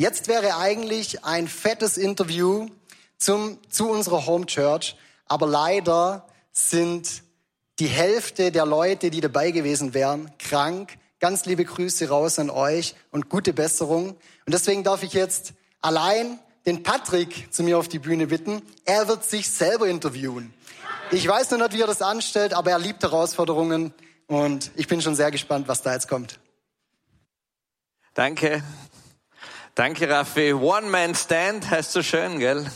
Jetzt wäre eigentlich ein fettes Interview zum, zu unserer Home Church, aber leider sind die Hälfte der Leute, die dabei gewesen wären, krank. Ganz liebe Grüße raus an euch und gute Besserung. Und deswegen darf ich jetzt allein den Patrick zu mir auf die Bühne bitten. Er wird sich selber interviewen. Ich weiß noch nicht, wie er das anstellt, aber er liebt Herausforderungen und ich bin schon sehr gespannt, was da jetzt kommt. Danke. Danke, Raffi. One-Man-Stand heißt so schön, gell?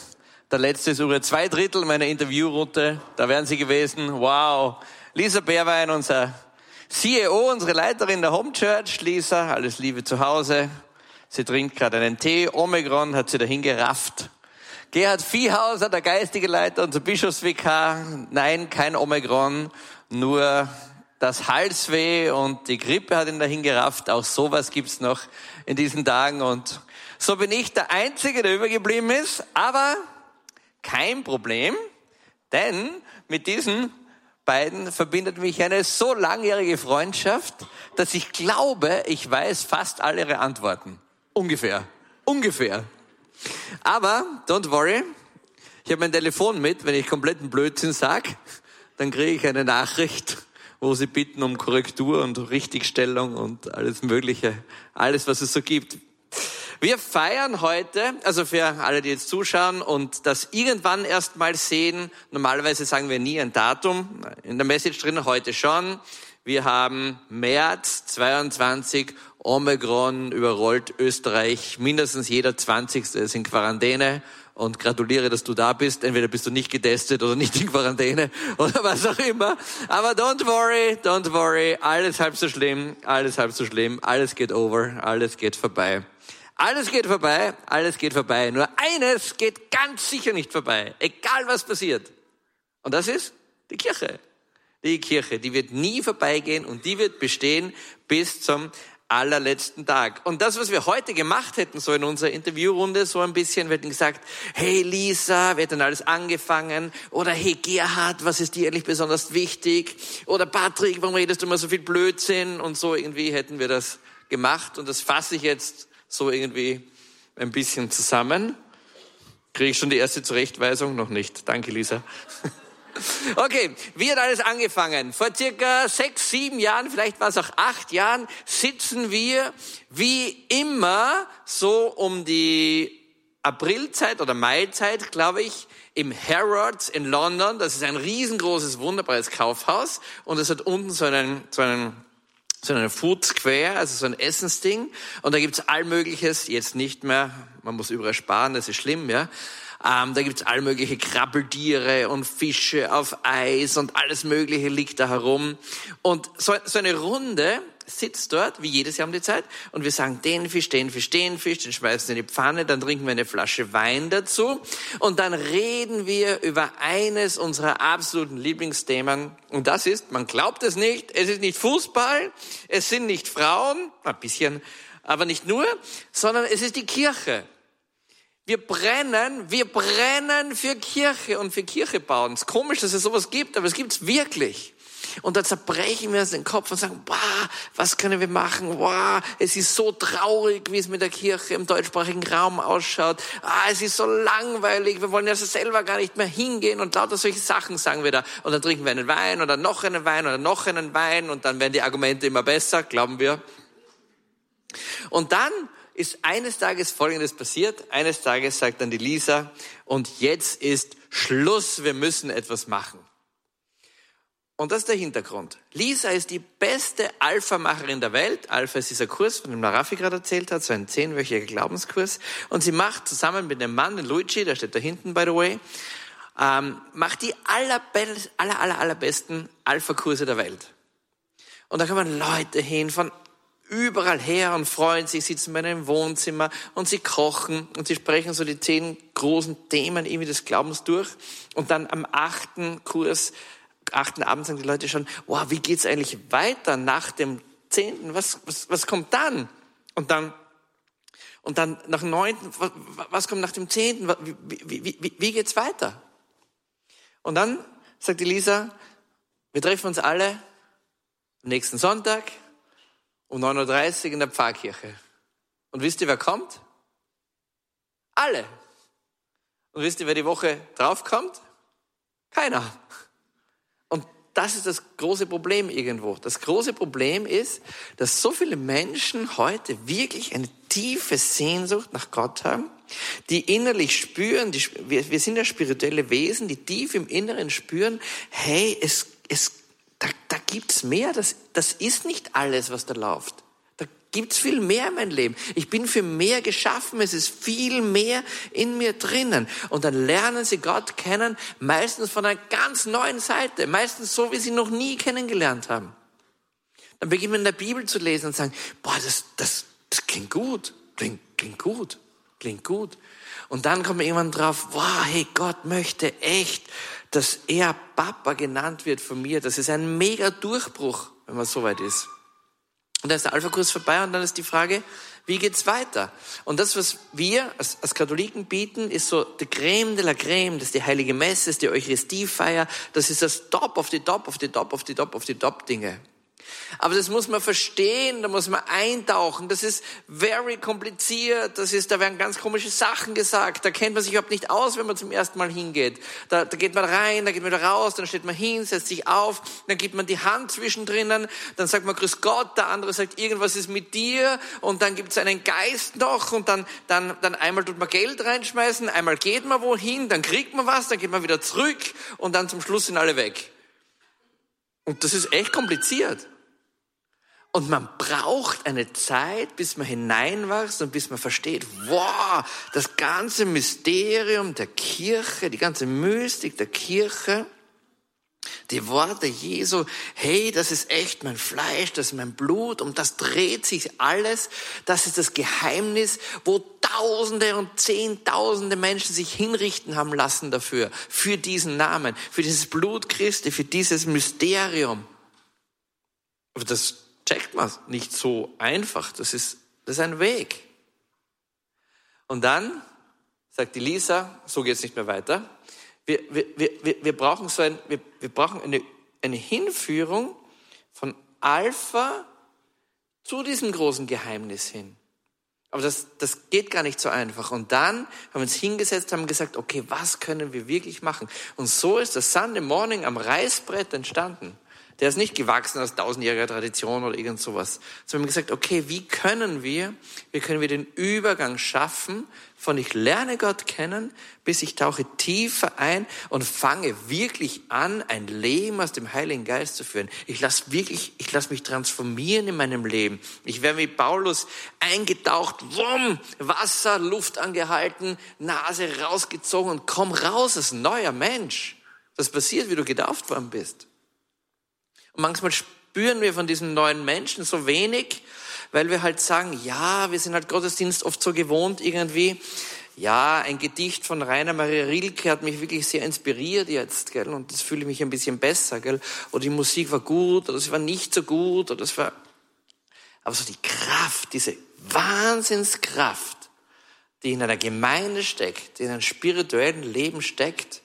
Der letzte über zwei Drittel meiner Interviewroute. Da wären Sie gewesen. Wow. Lisa Bärwein, unser CEO, unsere Leiterin der Home Church. Lisa, alles Liebe zu Hause. Sie trinkt gerade einen Tee. Omikron hat sie dahin gerafft. Gerhard Viehhauser, der geistige Leiter unser Bischofsvikar. Nein, kein Omikron, nur das Halsweh und die Grippe hat ihn dahin gerafft. Auch sowas gibt's noch in diesen Tagen. Und so bin ich der Einzige, der übergeblieben ist. Aber kein Problem, denn mit diesen beiden verbindet mich eine so langjährige Freundschaft, dass ich glaube, ich weiß fast alle ihre Antworten. Ungefähr. Ungefähr. Aber, don't worry, ich habe mein Telefon mit, wenn ich kompletten Blödsinn sag, dann kriege ich eine Nachricht, wo sie bitten um Korrektur und Richtigstellung und alles Mögliche, alles, was es so gibt. Wir feiern heute, also für alle, die jetzt zuschauen und das irgendwann erst mal sehen, normalerweise sagen wir nie ein Datum, in der Message drin heute schon. Wir haben März 22, Omikron überrollt Österreich, mindestens jeder 20. ist in Quarantäne und gratuliere, dass du da bist. Entweder bist du nicht getestet oder nicht in Quarantäne oder was auch immer. Aber don't worry, don't worry, alles halb so schlimm, alles halb so schlimm, alles geht over, alles geht vorbei. Alles geht vorbei, alles geht vorbei. Nur eines geht ganz sicher nicht vorbei, egal was passiert. Und das ist die Kirche. Die Kirche, die wird nie vorbeigehen und die wird bestehen bis zum allerletzten Tag. Und das, was wir heute gemacht hätten, so in unserer Interviewrunde, so ein bisschen, wir hätten gesagt, hey Lisa, wir hätten alles angefangen, oder hey Gerhard, was ist dir eigentlich besonders wichtig? Oder Patrick, warum redest du immer so viel Blödsinn? Und so irgendwie hätten wir das gemacht und das fasse ich jetzt so irgendwie ein bisschen zusammen. Kriege ich schon die erste Zurechtweisung? Noch nicht. Danke, Lisa. Okay, wie hat alles angefangen? Vor circa sechs, sieben Jahren, vielleicht war es auch acht Jahren, sitzen wir wie immer so um die Aprilzeit oder Maizeit, glaube ich, im Harrods in London. Das ist ein riesengroßes, wunderbares Kaufhaus und es hat unten so einen, so einen so eine Food Square, also so ein Essensding. Und da gibt's all Mögliches, jetzt nicht mehr, man muss überall sparen, das ist schlimm, ja. Ähm, da gibt's all mögliche Krabbeltiere und Fische auf Eis und alles Mögliche liegt da herum. Und so, so eine Runde sitzt dort, wie jedes Jahr um die Zeit, und wir sagen, den Fisch, den Fisch, den Fisch, den schmeißen in die Pfanne, dann trinken wir eine Flasche Wein dazu, und dann reden wir über eines unserer absoluten Lieblingsthemen, und das ist, man glaubt es nicht, es ist nicht Fußball, es sind nicht Frauen, ein bisschen, aber nicht nur, sondern es ist die Kirche. Wir brennen, wir brennen für Kirche und für Kirche bauen. Es ist komisch, dass es sowas gibt, aber es gibt's wirklich. Und da zerbrechen wir uns den Kopf und sagen, wow, was können wir machen? Wow, es ist so traurig, wie es mit der Kirche im deutschsprachigen Raum ausschaut. Ah, es ist so langweilig, wir wollen ja selber gar nicht mehr hingehen und lauter solche Sachen sagen wir da. Und dann trinken wir einen Wein oder noch einen Wein oder noch einen Wein und dann werden die Argumente immer besser, glauben wir. Und dann ist eines Tages Folgendes passiert. Eines Tages sagt dann die Lisa, und jetzt ist Schluss, wir müssen etwas machen. Und das ist der Hintergrund. Lisa ist die beste Alpha-Macherin der Welt. Alpha ist dieser Kurs, von dem Narafi gerade erzählt hat, so ein zehnwöchiger Glaubenskurs. Und sie macht zusammen mit dem Mann, Luigi, der steht da hinten, by the way, ähm, macht die aller, aller, aller, allerbesten Alpha-Kurse der Welt. Und da kommen Leute hin von überall her und freuen sich, sitzen bei einem Wohnzimmer und sie kochen und sie sprechen so die zehn großen Themen irgendwie des Glaubens durch. Und dann am achten Kurs achten Abend sagen die Leute schon, wow, wie geht's eigentlich weiter nach dem zehnten? Was, was, was kommt dann? Und dann, und dann nach dem neunten, was, kommt nach dem zehnten? Wie, wie, wie, wie geht's weiter? Und dann sagt Elisa, wir treffen uns alle nächsten Sonntag um 9.30 Uhr in der Pfarrkirche. Und wisst ihr, wer kommt? Alle. Und wisst ihr, wer die Woche draufkommt? Keiner. Und das ist das große Problem irgendwo. Das große Problem ist, dass so viele Menschen heute wirklich eine tiefe Sehnsucht nach Gott haben, die innerlich spüren, die, wir, wir sind ja spirituelle Wesen, die tief im Inneren spüren, hey, es, es, da, da gibt's mehr, das, das ist nicht alles, was da läuft gibt's viel mehr in meinem Leben. Ich bin für mehr geschaffen. Es ist viel mehr in mir drinnen. Und dann lernen sie Gott kennen, meistens von einer ganz neuen Seite, meistens so, wie sie noch nie kennengelernt haben. Dann beginnen wir in der Bibel zu lesen und sagen, boah, das, das, das klingt gut, klingt, klingt gut, klingt gut. Und dann kommt irgendwann drauf, wow, hey, Gott möchte echt, dass er Papa genannt wird von mir. Das ist ein mega Durchbruch, wenn man so weit ist. Und dann ist der Alpha-Kurs vorbei und dann ist die Frage, wie geht's weiter? Und das, was wir als, als Katholiken bieten, ist so die Creme de la Creme, das ist die Heilige Messe, das ist die Eucharistiefeier, das ist das Top auf die Top, auf die Top, auf die Top, auf die Top Dinge. Aber das muss man verstehen, da muss man eintauchen. Das ist very kompliziert. Das ist, da werden ganz komische Sachen gesagt. Da kennt man sich überhaupt nicht aus, wenn man zum ersten Mal hingeht. Da, da geht man rein, da geht man wieder raus, dann steht man hin, setzt sich auf, dann gibt man die Hand zwischendrin, dann sagt man Grüß Gott, der andere sagt irgendwas ist mit dir und dann gibt es einen Geist noch und dann, dann, dann einmal tut man Geld reinschmeißen, einmal geht man wohin, dann kriegt man was, dann geht man wieder zurück und dann zum Schluss sind alle weg. Und das ist echt kompliziert. Und man braucht eine Zeit, bis man hineinwachst und bis man versteht, wow, das ganze Mysterium der Kirche, die ganze Mystik der Kirche, die Worte Jesu, hey, das ist echt mein Fleisch, das ist mein Blut, um das dreht sich alles. Das ist das Geheimnis, wo Tausende und Zehntausende Menschen sich hinrichten haben lassen dafür, für diesen Namen, für dieses Blut Christi, für dieses Mysterium. Aber das checkt man nicht so einfach. Das ist, das ist ein Weg. Und dann sagt die Lisa, so geht es nicht mehr weiter. Wir, wir, wir, wir brauchen so ein, wir, wir brauchen eine, eine Hinführung von Alpha zu diesem großen Geheimnis hin. Aber das, das geht gar nicht so einfach. Und dann haben wir uns hingesetzt, haben gesagt, okay, was können wir wirklich machen? Und so ist das Sunday Morning am Reißbrett entstanden. Der ist nicht gewachsen aus tausendjähriger Tradition oder irgend sowas. Sondern wir haben gesagt, okay, wie können wir, wie können wir den Übergang schaffen von ich lerne Gott kennen, bis ich tauche tiefer ein und fange wirklich an, ein Leben aus dem Heiligen Geist zu führen. Ich lasse wirklich, ich lasse mich transformieren in meinem Leben. Ich werde wie Paulus eingetaucht, wumm, Wasser, Luft angehalten, Nase rausgezogen und komm raus als neuer Mensch. Das passiert, wie du getauft worden bist. Und manchmal spüren wir von diesen neuen Menschen so wenig, weil wir halt sagen, ja, wir sind halt Gottesdienst oft so gewohnt irgendwie. Ja, ein Gedicht von Rainer Maria Rilke hat mich wirklich sehr inspiriert jetzt, gell? Und das fühle ich mich ein bisschen besser, gell? Oder die Musik war gut, oder es war nicht so gut, oder es war, aber so die Kraft, diese Wahnsinnskraft, die in einer Gemeinde steckt, die in einem spirituellen Leben steckt,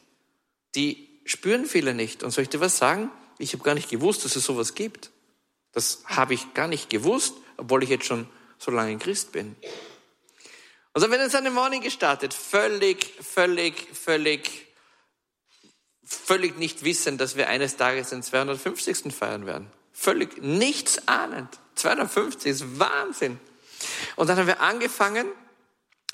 die spüren viele nicht. Und soll ich dir was sagen? Ich habe gar nicht gewusst, dass es sowas gibt. Das habe ich gar nicht gewusst, obwohl ich jetzt schon so lange Christ bin. Und dann wird jetzt eine Morning gestartet, völlig, völlig, völlig, völlig nicht wissen, dass wir eines Tages den 250. feiern werden. Völlig nichts ahnend. 250 ist Wahnsinn. Und dann haben wir angefangen,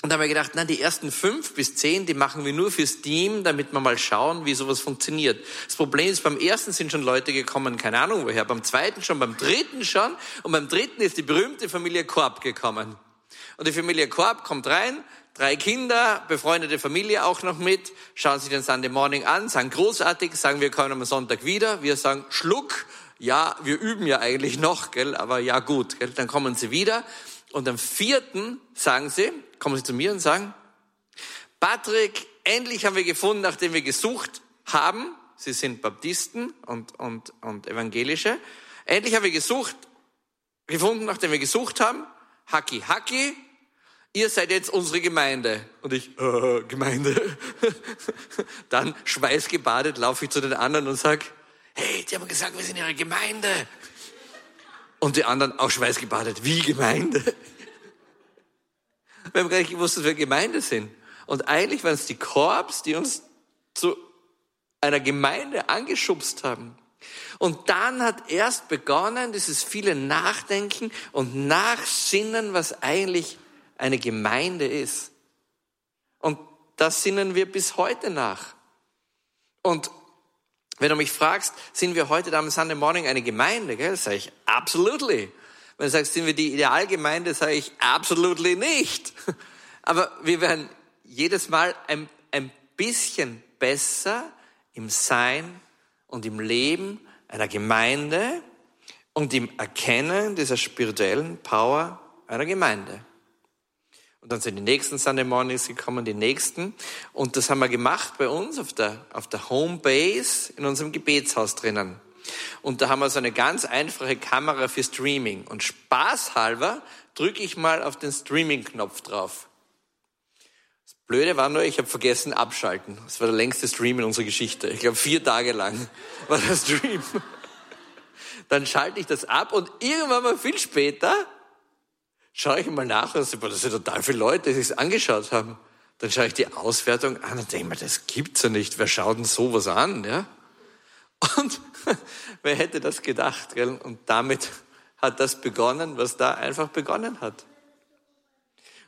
und da haben wir gedacht, na, die ersten fünf bis zehn, die machen wir nur fürs Team, damit wir mal schauen, wie sowas funktioniert. Das Problem ist, beim ersten sind schon Leute gekommen, keine Ahnung woher, beim zweiten schon, beim dritten schon, und beim dritten ist die berühmte Familie Korb gekommen. Und die Familie Korb kommt rein, drei Kinder, befreundete Familie auch noch mit, schauen sich den Sunday Morning an, sagen großartig, sagen wir kommen am Sonntag wieder, wir sagen Schluck, ja, wir üben ja eigentlich noch, gell, aber ja gut, gell, dann kommen sie wieder. Und am vierten sagen sie, kommen sie zu mir und sagen, Patrick, endlich haben wir gefunden, nachdem wir gesucht haben, sie sind Baptisten und, und, und Evangelische, endlich haben wir gesucht, gefunden, nachdem wir gesucht haben, Haki Haki, ihr seid jetzt unsere Gemeinde. Und ich, äh, Gemeinde. Dann schweißgebadet laufe ich zu den anderen und sag, hey, die haben gesagt, wir sind ihre Gemeinde. Und die anderen auch schweißgebadet, wie Gemeinde? Wir haben gar nicht gewusst, dass wir Gemeinde sind. Und eigentlich waren es die Korps, die uns zu einer Gemeinde angeschubst haben. Und dann hat erst begonnen, dieses viele Nachdenken und Nachsinnen, was eigentlich eine Gemeinde ist. Und das sinnen wir bis heute nach. Und wenn du mich fragst, sind wir heute da am Sunday Morning eine Gemeinde, gell? Sage ich, absolutely. Wenn du sagst, sind wir die Idealgemeinde, sage ich, absolutely nicht. Aber wir werden jedes Mal ein, ein bisschen besser im Sein und im Leben einer Gemeinde und im Erkennen dieser spirituellen Power einer Gemeinde. Und dann sind die nächsten Sunday Mornings gekommen, die nächsten. Und das haben wir gemacht bei uns auf der, auf der Homebase in unserem Gebetshaus drinnen. Und da haben wir so eine ganz einfache Kamera für Streaming. Und spaßhalber drücke ich mal auf den Streaming-Knopf drauf. Das Blöde war nur, ich habe vergessen abschalten. Das war der längste Stream in unserer Geschichte. Ich glaube, vier Tage lang war der Stream. Dann schalte ich das ab und irgendwann mal viel später schaue ich mal nach und sehe, das sind total viele Leute, die sich angeschaut haben. Dann schaue ich die Auswertung an und denke mir, das gibt's ja nicht. Wer schaut denn sowas an, ja? Und wer hätte das gedacht, gell? Und damit hat das begonnen, was da einfach begonnen hat.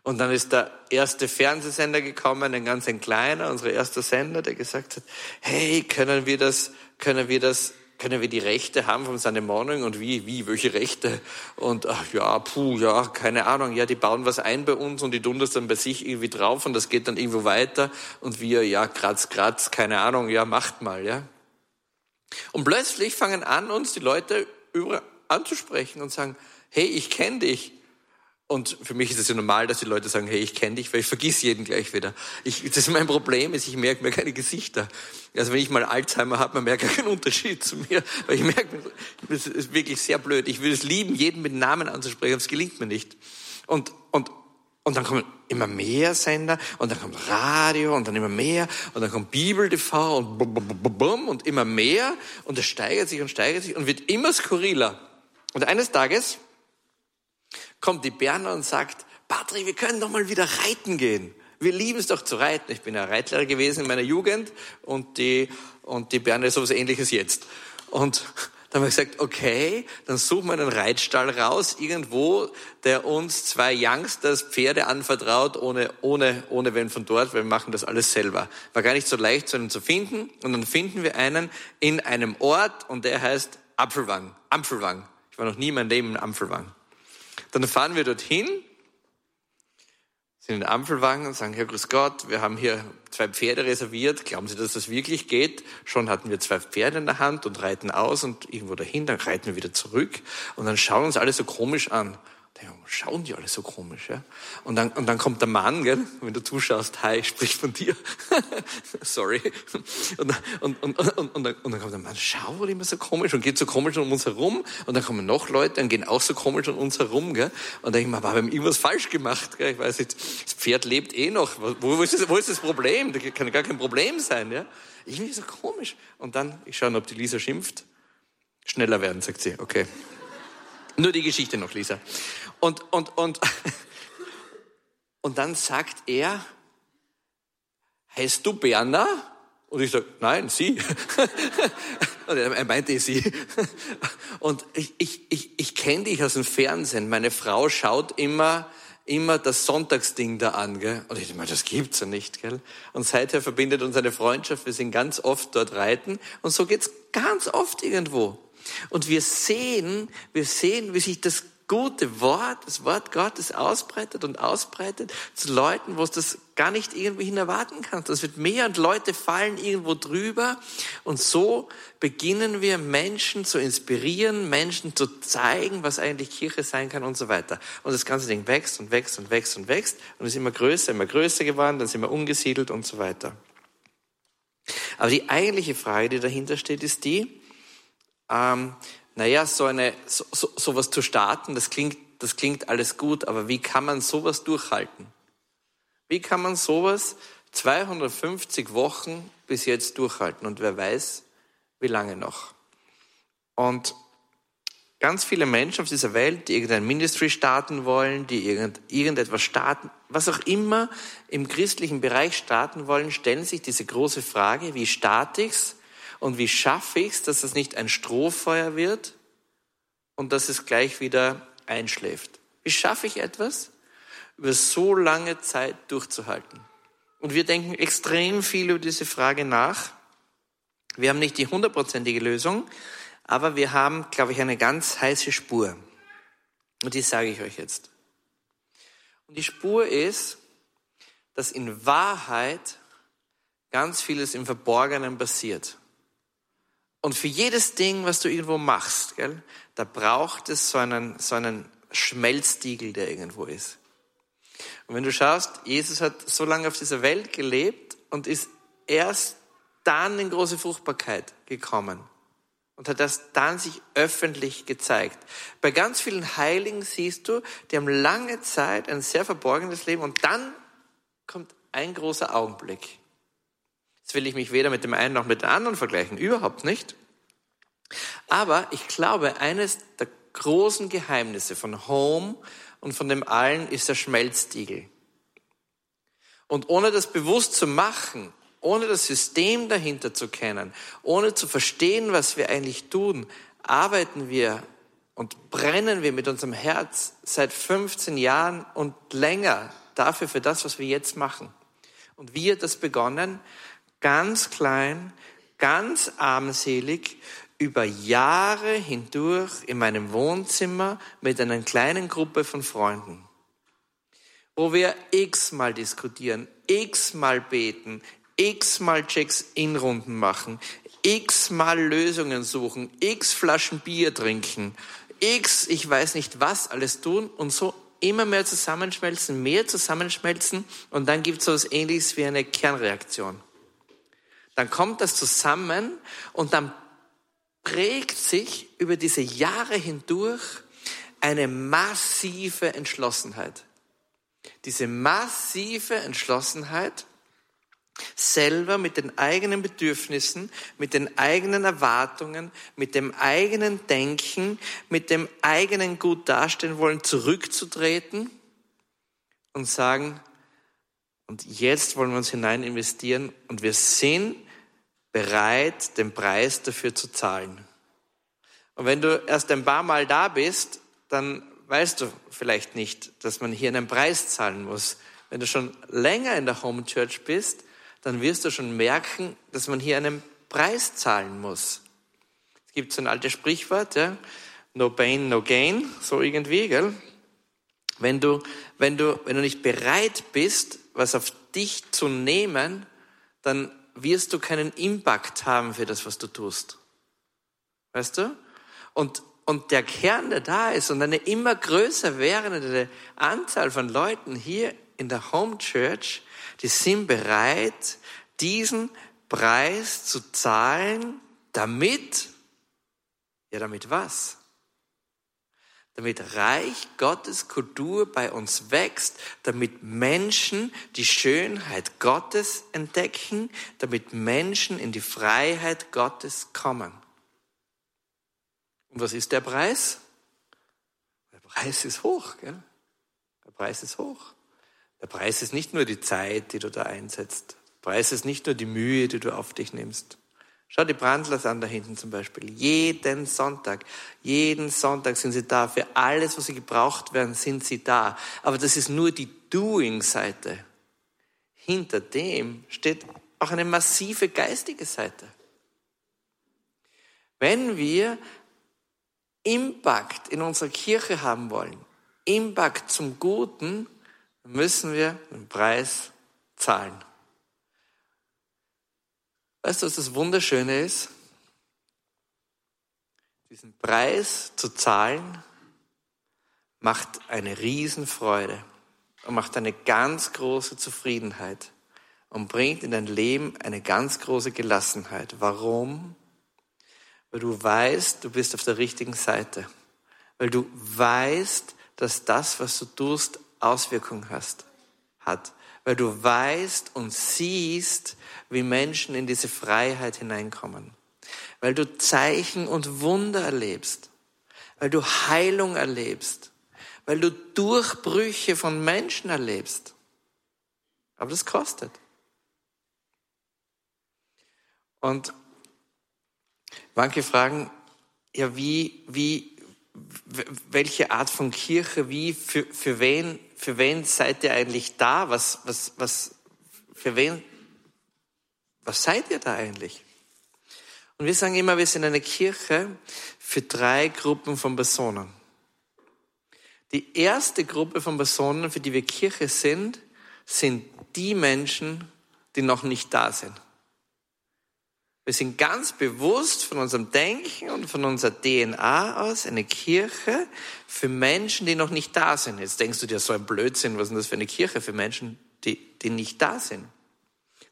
Und dann ist der erste Fernsehsender gekommen, ein ganz ein kleiner, unser erster Sender, der gesagt hat, hey, können wir das, können wir das können wir die Rechte haben vom Sunday Morning und wie, wie, welche Rechte? Und ach ja, puh, ja, keine Ahnung, ja, die bauen was ein bei uns und die tun das dann bei sich irgendwie drauf und das geht dann irgendwo weiter und wir, ja, kratz, kratz, keine Ahnung, ja, macht mal, ja. Und plötzlich fangen an, uns die Leute über anzusprechen und sagen, hey, ich kenne dich. Und für mich ist es ja normal, dass die Leute sagen, hey, ich kenne dich, weil ich vergiss jeden gleich wieder. Ich, das ist mein Problem, ist, ich merke mir keine Gesichter. Also wenn ich mal Alzheimer habe, man merkt keinen Unterschied zu mir, weil ich merke, das ist wirklich sehr blöd. Ich würde es lieben, jeden mit Namen anzusprechen, aber es gelingt mir nicht. Und, und, und dann kommen immer mehr Sender und dann kommt Radio und dann immer mehr und dann kommt Bibel TV und bum, bum, bum, und immer mehr und es steigert sich und steigert sich und wird immer skurriler. Und eines Tages kommt die Berner und sagt, Patrick, wir können doch mal wieder reiten gehen. Wir lieben es doch zu reiten. Ich bin ja Reitlehrer gewesen in meiner Jugend und die, und die Berner ist sowas ähnliches jetzt. Und dann haben wir gesagt, okay, dann suchen wir einen Reitstall raus, irgendwo, der uns zwei Youngsters Pferde anvertraut, ohne, ohne, ohne wenn von dort, weil wir machen das alles selber. War gar nicht so leicht, so einen zu finden. Und dann finden wir einen in einem Ort und der heißt Apfelwang. Ampfelwang. Ich war noch nie in meinem Leben in Ampfelwang. Dann fahren wir dorthin, sind in den Ampelwagen und sagen, Herr Grüß Gott, wir haben hier zwei Pferde reserviert. Glauben Sie, dass das wirklich geht? Schon hatten wir zwei Pferde in der Hand und reiten aus und irgendwo dahin, dann reiten wir wieder zurück und dann schauen uns alle so komisch an schauen die alle so komisch, ja? Und dann, und dann kommt der Mann, gell? Wenn du zuschaust, hi, ich sprich von dir. Sorry. Und, und, und, und, und, dann, und dann kommt der Mann, schau immer so komisch und geht so komisch um uns herum. Und dann kommen noch Leute und gehen auch so komisch um uns herum, gell? Und dann denke ich mir, wir haben irgendwas falsch gemacht, gell? Ich weiß nicht, das Pferd lebt eh noch. Wo, wo, ist, das, wo ist das Problem? Da kann gar kein Problem sein, ja? Bin so komisch. Und dann, ich schaue, ob die Lisa schimpft. Schneller werden, sagt sie. Okay. Nur die Geschichte noch, Lisa. Und, und, und, und dann sagt er, heißt du Berner? Und ich sage, nein, sie. Und er meinte sie. Und ich, ich, ich, ich kenne dich aus dem Fernsehen. Meine Frau schaut immer, immer das Sonntagsding da an. Gell? Und ich dachte, das gibt's ja nicht. Gell? Und seither verbindet uns eine Freundschaft. Wir sind ganz oft dort reiten. Und so geht's ganz oft irgendwo. Und wir sehen, wir sehen, wie sich das gute Wort, das Wort Gottes ausbreitet und ausbreitet zu Leuten, wo es das gar nicht irgendwie hin erwarten kannst. Das wird mehr und Leute fallen irgendwo drüber. Und so beginnen wir Menschen zu inspirieren, Menschen zu zeigen, was eigentlich Kirche sein kann und so weiter. Und das ganze Ding wächst und wächst und wächst und wächst und ist immer größer, immer größer geworden, dann sind wir umgesiedelt und so weiter. Aber die eigentliche Frage, die dahinter steht, ist die, ähm, naja, so eine, so, so, sowas zu starten, das klingt, das klingt alles gut, aber wie kann man sowas durchhalten? Wie kann man sowas 250 Wochen bis jetzt durchhalten? Und wer weiß, wie lange noch? Und ganz viele Menschen auf dieser Welt, die irgendein Ministry starten wollen, die irgend, irgendetwas starten, was auch immer im christlichen Bereich starten wollen, stellen sich diese große Frage, wie starte ich's und wie schaffe ich's, dass es nicht ein Strohfeuer wird und dass es gleich wieder einschläft. Wie schaffe ich etwas, über so lange Zeit durchzuhalten? Und wir denken extrem viel über diese Frage nach. Wir haben nicht die hundertprozentige Lösung, aber wir haben, glaube ich, eine ganz heiße Spur. Und die sage ich euch jetzt. Und die Spur ist, dass in Wahrheit ganz vieles im Verborgenen passiert. Und für jedes Ding, was du irgendwo machst, gell, da braucht es so einen, so einen Schmelztiegel, der irgendwo ist. Und wenn du schaust, Jesus hat so lange auf dieser Welt gelebt und ist erst dann in große Fruchtbarkeit gekommen und hat das dann sich öffentlich gezeigt. Bei ganz vielen Heiligen siehst du, die haben lange Zeit ein sehr verborgenes Leben und dann kommt ein großer Augenblick. Jetzt will ich mich weder mit dem einen noch mit dem anderen vergleichen, überhaupt nicht. Aber ich glaube, eines der großen Geheimnisse von Home und von dem allen ist der Schmelztiegel. Und ohne das bewusst zu machen, ohne das System dahinter zu kennen, ohne zu verstehen, was wir eigentlich tun, arbeiten wir und brennen wir mit unserem Herz seit 15 Jahren und länger dafür, für das, was wir jetzt machen. Und wie hat das begonnen? Ganz klein, ganz armselig, über Jahre hindurch in meinem Wohnzimmer mit einer kleinen Gruppe von Freunden, wo wir x-mal diskutieren, x-mal beten, x-mal Checks-in-Runden machen, x-mal Lösungen suchen, x Flaschen Bier trinken, x, ich weiß nicht was alles tun und so immer mehr zusammenschmelzen, mehr zusammenschmelzen und dann gibt es so etwas ähnliches wie eine Kernreaktion. Dann kommt das zusammen und dann prägt sich über diese Jahre hindurch eine massive Entschlossenheit. Diese massive Entschlossenheit, selber mit den eigenen Bedürfnissen, mit den eigenen Erwartungen, mit dem eigenen Denken, mit dem eigenen Gut dastehen wollen, zurückzutreten und sagen, und jetzt wollen wir uns hinein investieren und wir sind bereit, den Preis dafür zu zahlen. Und wenn du erst ein paar Mal da bist, dann weißt du vielleicht nicht, dass man hier einen Preis zahlen muss. Wenn du schon länger in der Home Church bist, dann wirst du schon merken, dass man hier einen Preis zahlen muss. Es gibt so ein altes Sprichwort, ja? no pain, no gain, so irgendwie, gell? Wenn du, wenn du, wenn du nicht bereit bist, was auf dich zu nehmen, dann wirst du keinen Impact haben für das, was du tust. Weißt du? Und, und der Kern, der da ist und eine immer größer werdende Anzahl von Leuten hier in der Home Church, die sind bereit, diesen Preis zu zahlen, damit, ja damit was? Damit Reich Gottes Kultur bei uns wächst, damit Menschen die Schönheit Gottes entdecken, damit Menschen in die Freiheit Gottes kommen. Und was ist der Preis? Der Preis ist hoch, gell? Der Preis ist hoch. Der Preis ist nicht nur die Zeit, die du da einsetzt. Der Preis ist nicht nur die Mühe, die du auf dich nimmst. Schau die Brandlers an da hinten zum Beispiel. Jeden Sonntag, jeden Sonntag sind sie da. Für alles, was sie gebraucht werden, sind sie da. Aber das ist nur die Doing-Seite. Hinter dem steht auch eine massive geistige Seite. Wenn wir Impact in unserer Kirche haben wollen, Impact zum Guten, müssen wir den Preis zahlen. Weißt du, was das Wunderschöne ist? Diesen Preis zu zahlen macht eine Riesenfreude und macht eine ganz große Zufriedenheit und bringt in dein Leben eine ganz große Gelassenheit. Warum? Weil du weißt, du bist auf der richtigen Seite. Weil du weißt, dass das, was du tust, Auswirkungen hast, hat. Weil du weißt und siehst, wie Menschen in diese Freiheit hineinkommen. Weil du Zeichen und Wunder erlebst. weil du Heilung erlebst, weil du Durchbrüche von Menschen erlebst. Aber das kostet. Und manche fragen, ja, wie, wie, welche Art von Kirche, wie, für, für wen, für wen seid ihr eigentlich da? Was, was, was, für wen, was seid ihr da eigentlich? Und wir sagen immer, wir sind eine Kirche für drei Gruppen von Personen. Die erste Gruppe von Personen, für die wir Kirche sind, sind die Menschen, die noch nicht da sind. Wir sind ganz bewusst von unserem Denken und von unserer DNA aus eine Kirche für Menschen, die noch nicht da sind. Jetzt denkst du dir, so ein Blödsinn, was ist denn das für eine Kirche für Menschen, die, die nicht da sind?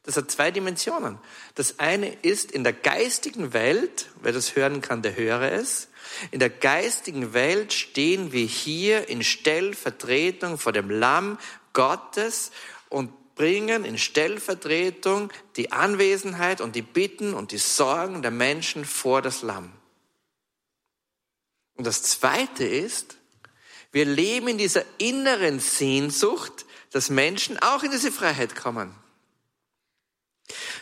Das hat zwei Dimensionen. Das eine ist in der geistigen Welt, wer das hören kann, der höre es. In der geistigen Welt stehen wir hier in Stellvertretung vor dem Lamm Gottes und bringen in Stellvertretung die Anwesenheit und die Bitten und die Sorgen der Menschen vor das Lamm. Und das Zweite ist, wir leben in dieser inneren Sehnsucht, dass Menschen auch in diese Freiheit kommen.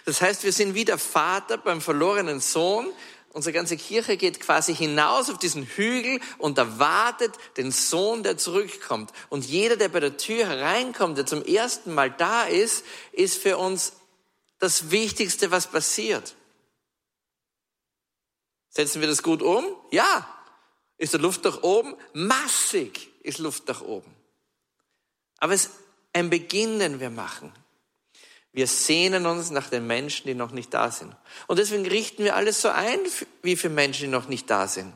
Das heißt, wir sind wie der Vater beim verlorenen Sohn, Unsere ganze Kirche geht quasi hinaus auf diesen Hügel und erwartet den Sohn, der zurückkommt. Und jeder, der bei der Tür hereinkommt, der zum ersten Mal da ist, ist für uns das Wichtigste, was passiert. Setzen wir das gut um? Ja. Ist der Luft nach oben? Massig ist Luft nach oben. Aber es ist ein Beginn, den wir machen. Wir sehnen uns nach den Menschen, die noch nicht da sind. Und deswegen richten wir alles so ein wie für Menschen, die noch nicht da sind.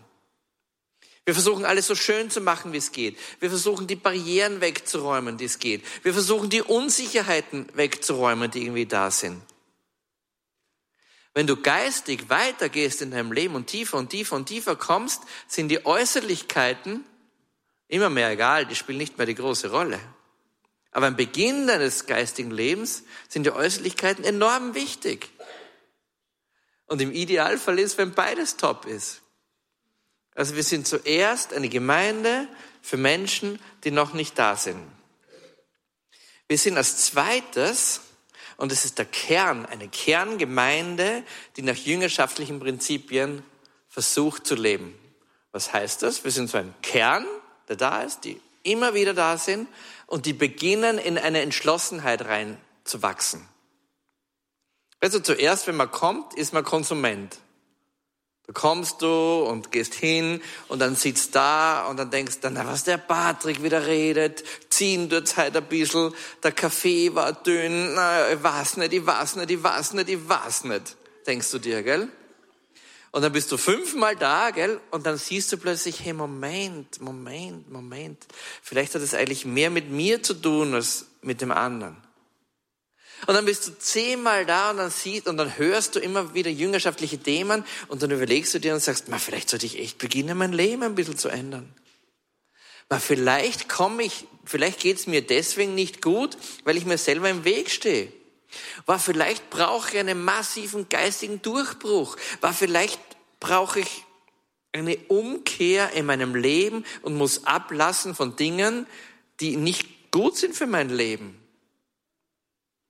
Wir versuchen alles so schön zu machen, wie es geht. Wir versuchen die Barrieren wegzuräumen, die es geht. Wir versuchen die Unsicherheiten wegzuräumen, die irgendwie da sind. Wenn du geistig weitergehst in deinem Leben und tiefer und tiefer und tiefer kommst, sind die Äußerlichkeiten immer mehr egal, die spielen nicht mehr die große Rolle. Aber am Beginn deines geistigen Lebens sind die Äußerlichkeiten enorm wichtig. Und im Idealfall ist, wenn beides top ist. Also wir sind zuerst eine Gemeinde für Menschen, die noch nicht da sind. Wir sind als zweites, und es ist der Kern, eine Kerngemeinde, die nach jüngerschaftlichen Prinzipien versucht zu leben. Was heißt das? Wir sind so ein Kern, der da ist, die immer wieder da sind und die beginnen in eine Entschlossenheit reinzuwachsen. Also zuerst, wenn man kommt, ist man Konsument. Da kommst du und gehst hin und dann sitzt da und dann denkst dann, na, was der Patrick wieder redet, ziehen dort halt ein bisschen, der Kaffee war dünn, na, ich weiß nicht, ich weiß nicht, ich weiß nicht, ich weiß nicht, denkst du dir, gell? Und dann bist du fünfmal da, gell? Und dann siehst du plötzlich, hey, Moment, Moment, Moment. Vielleicht hat es eigentlich mehr mit mir zu tun als mit dem anderen. Und dann bist du zehnmal da und dann siehst und dann hörst du immer wieder jüngerschaftliche Themen und dann überlegst du dir und sagst, ma, vielleicht sollte ich echt beginnen, mein Leben ein bisschen zu ändern. Ma, vielleicht komme ich, vielleicht geht's mir deswegen nicht gut, weil ich mir selber im Weg stehe. War vielleicht brauche ich einen massiven geistigen Durchbruch. War vielleicht brauche ich eine Umkehr in meinem Leben und muss ablassen von Dingen, die nicht gut sind für mein Leben.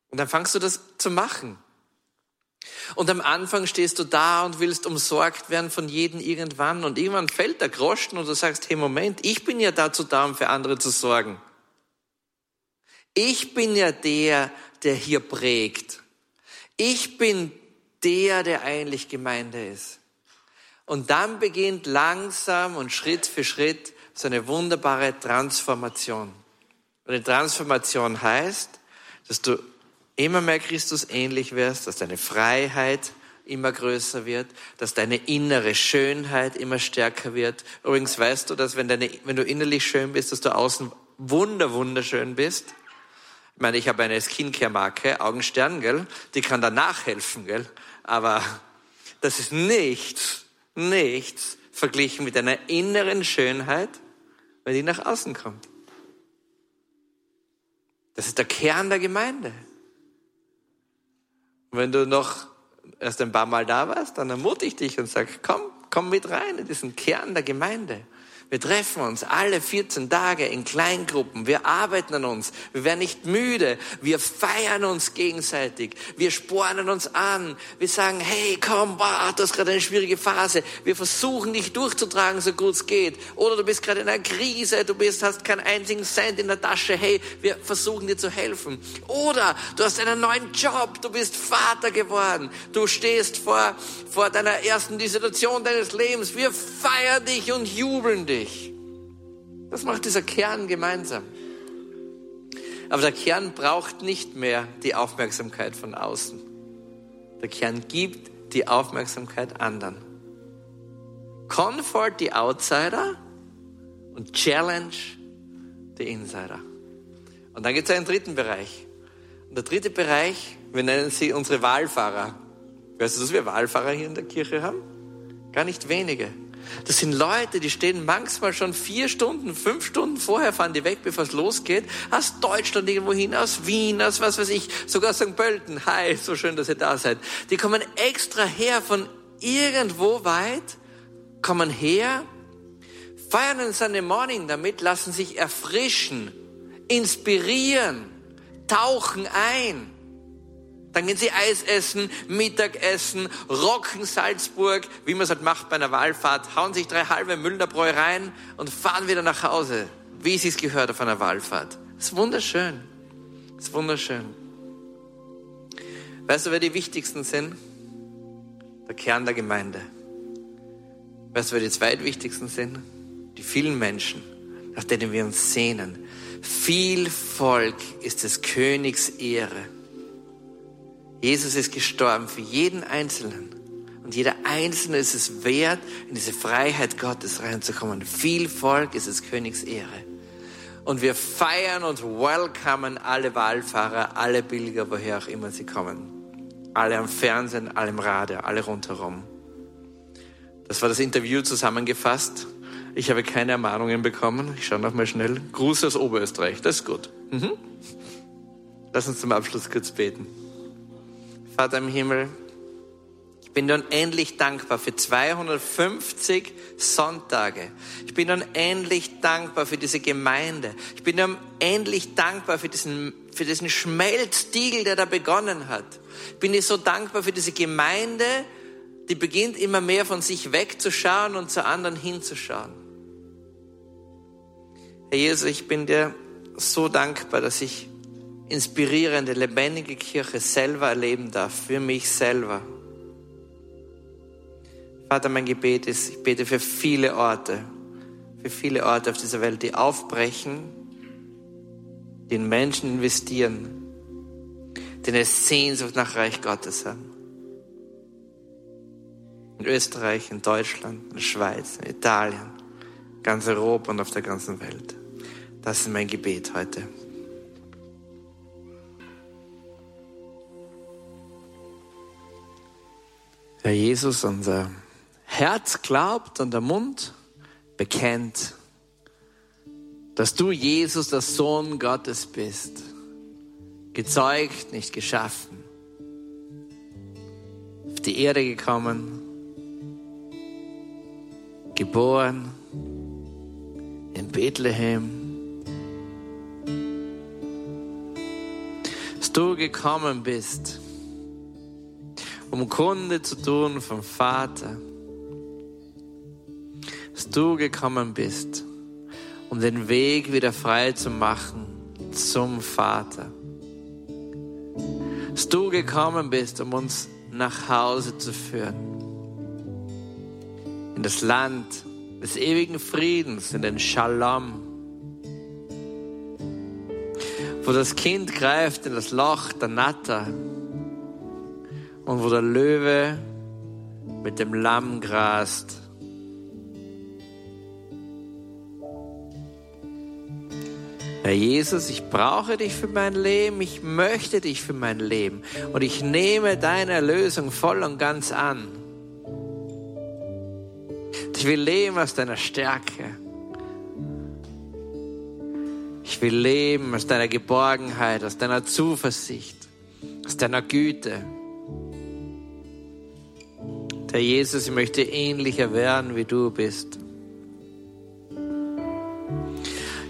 Und dann fangst du das zu machen. Und am Anfang stehst du da und willst umsorgt werden von jedem irgendwann und irgendwann fällt der Groschen und du sagst, hey Moment, ich bin ja dazu da, um für andere zu sorgen. Ich bin ja der, der hier prägt. Ich bin der, der eigentlich Gemeinde ist. Und dann beginnt langsam und Schritt für Schritt so eine wunderbare Transformation. Und die Transformation heißt, dass du immer mehr Christus ähnlich wirst, dass deine Freiheit immer größer wird, dass deine innere Schönheit immer stärker wird. Übrigens weißt du, dass wenn, deine, wenn du innerlich schön bist, dass du außen wunder, wunderschön bist. Ich meine, ich habe eine Skincare-Marke, Augenstern, gell? Die kann da nachhelfen, gell? Aber das ist nichts, nichts verglichen mit einer inneren Schönheit, wenn die nach außen kommt. Das ist der Kern der Gemeinde. Und wenn du noch erst ein paar Mal da warst, dann ermutige ich dich und sag, komm, komm mit rein in diesen Kern der Gemeinde. Wir treffen uns alle 14 Tage in Kleingruppen. Wir arbeiten an uns. Wir werden nicht müde. Wir feiern uns gegenseitig. Wir spornen uns an. Wir sagen, hey, komm, wow, du hast gerade eine schwierige Phase. Wir versuchen dich durchzutragen, so gut es geht. Oder du bist gerade in einer Krise. Du bist, hast keinen einzigen Cent in der Tasche. Hey, wir versuchen dir zu helfen. Oder du hast einen neuen Job. Du bist Vater geworden. Du stehst vor, vor deiner ersten Situation deines Lebens. Wir feiern dich und jubeln dich dich. Das macht dieser Kern gemeinsam. Aber der Kern braucht nicht mehr die Aufmerksamkeit von außen. Der Kern gibt die Aufmerksamkeit anderen. Comfort die Outsider und Challenge die Insider. Und dann gibt es einen dritten Bereich. Und der dritte Bereich, wir nennen sie unsere Wahlfahrer. Weißt du, dass wir Wahlfahrer hier in der Kirche haben? Gar nicht wenige. Das sind Leute, die stehen manchmal schon vier Stunden, fünf Stunden vorher, fahren die weg, bevor es losgeht, aus Deutschland irgendwo hin, aus Wien, aus was weiß ich, sogar St. Pölten. Hi, so schön, dass ihr da seid. Die kommen extra her von irgendwo weit, kommen her, feiern ein Sunday Morning damit, lassen sich erfrischen, inspirieren, tauchen ein dann gehen sie Eis essen, Mittagessen, rocken Salzburg, wie man es halt macht bei einer Wallfahrt, hauen sich drei halbe Müllnerbräu rein und fahren wieder nach Hause, wie es sich gehört auf einer Wallfahrt. Das ist wunderschön. Das ist wunderschön. Weißt du, wer die wichtigsten sind? Der Kern der Gemeinde. Weißt du, wer die zweitwichtigsten sind? Die vielen Menschen, nach denen wir uns sehnen. Viel Volk ist des Königs Ehre. Jesus ist gestorben für jeden Einzelnen. Und jeder Einzelne ist es wert, in diese Freiheit Gottes reinzukommen. Viel Volk ist es Königs Ehre. Und wir feiern und welcomen alle Wahlfahrer, alle Pilger, woher auch immer sie kommen. Alle am Fernsehen, alle im Radio, alle rundherum. Das war das Interview zusammengefasst. Ich habe keine Ermahnungen bekommen. Ich schaue noch mal schnell. Gruß aus Oberösterreich, das ist gut. Mhm. Lass uns zum Abschluss kurz beten. Vater im Himmel, ich bin unendlich dankbar für 250 Sonntage. Ich bin unendlich dankbar für diese Gemeinde. Ich bin unendlich dankbar für diesen, für diesen Schmelztiegel, der da begonnen hat. Ich bin dir so dankbar für diese Gemeinde, die beginnt immer mehr von sich wegzuschauen und zu anderen hinzuschauen. Herr Jesus, ich bin dir so dankbar, dass ich inspirierende, lebendige Kirche selber erleben darf, für mich selber. Vater, mein Gebet ist, ich bete für viele Orte, für viele Orte auf dieser Welt, die aufbrechen, die in Menschen investieren, die eine Sehnsucht nach Reich Gottes haben. In Österreich, in Deutschland, in der Schweiz, in Italien, ganz Europa und auf der ganzen Welt. Das ist mein Gebet heute. Herr Jesus, unser Herz glaubt und der Mund bekennt, dass du Jesus, der Sohn Gottes bist. Gezeugt, nicht geschaffen. Auf die Erde gekommen, geboren in Bethlehem. Dass du gekommen bist, um Kunde zu tun vom Vater, dass du gekommen bist, um den Weg wieder frei zu machen zum Vater. Dass du gekommen bist, um uns nach Hause zu führen. In das Land des ewigen Friedens, in den Shalom. Wo das Kind greift in das Loch der Natter und wo der Löwe mit dem Lamm grast. Herr Jesus, ich brauche dich für mein Leben, ich möchte dich für mein Leben und ich nehme deine Erlösung voll und ganz an. Ich will leben aus deiner Stärke. Ich will leben aus deiner Geborgenheit, aus deiner Zuversicht, aus deiner Güte. Herr Jesus, ich möchte ähnlicher werden, wie du bist.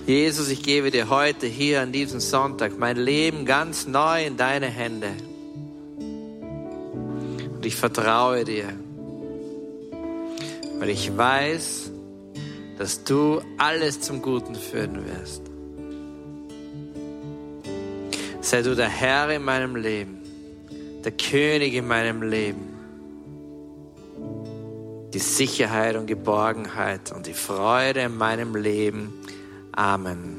Jesus, ich gebe dir heute hier an diesem Sonntag mein Leben ganz neu in deine Hände. Und ich vertraue dir, weil ich weiß, dass du alles zum Guten führen wirst. Sei du der Herr in meinem Leben, der König in meinem Leben. Die Sicherheit und Geborgenheit und die Freude in meinem Leben. Amen.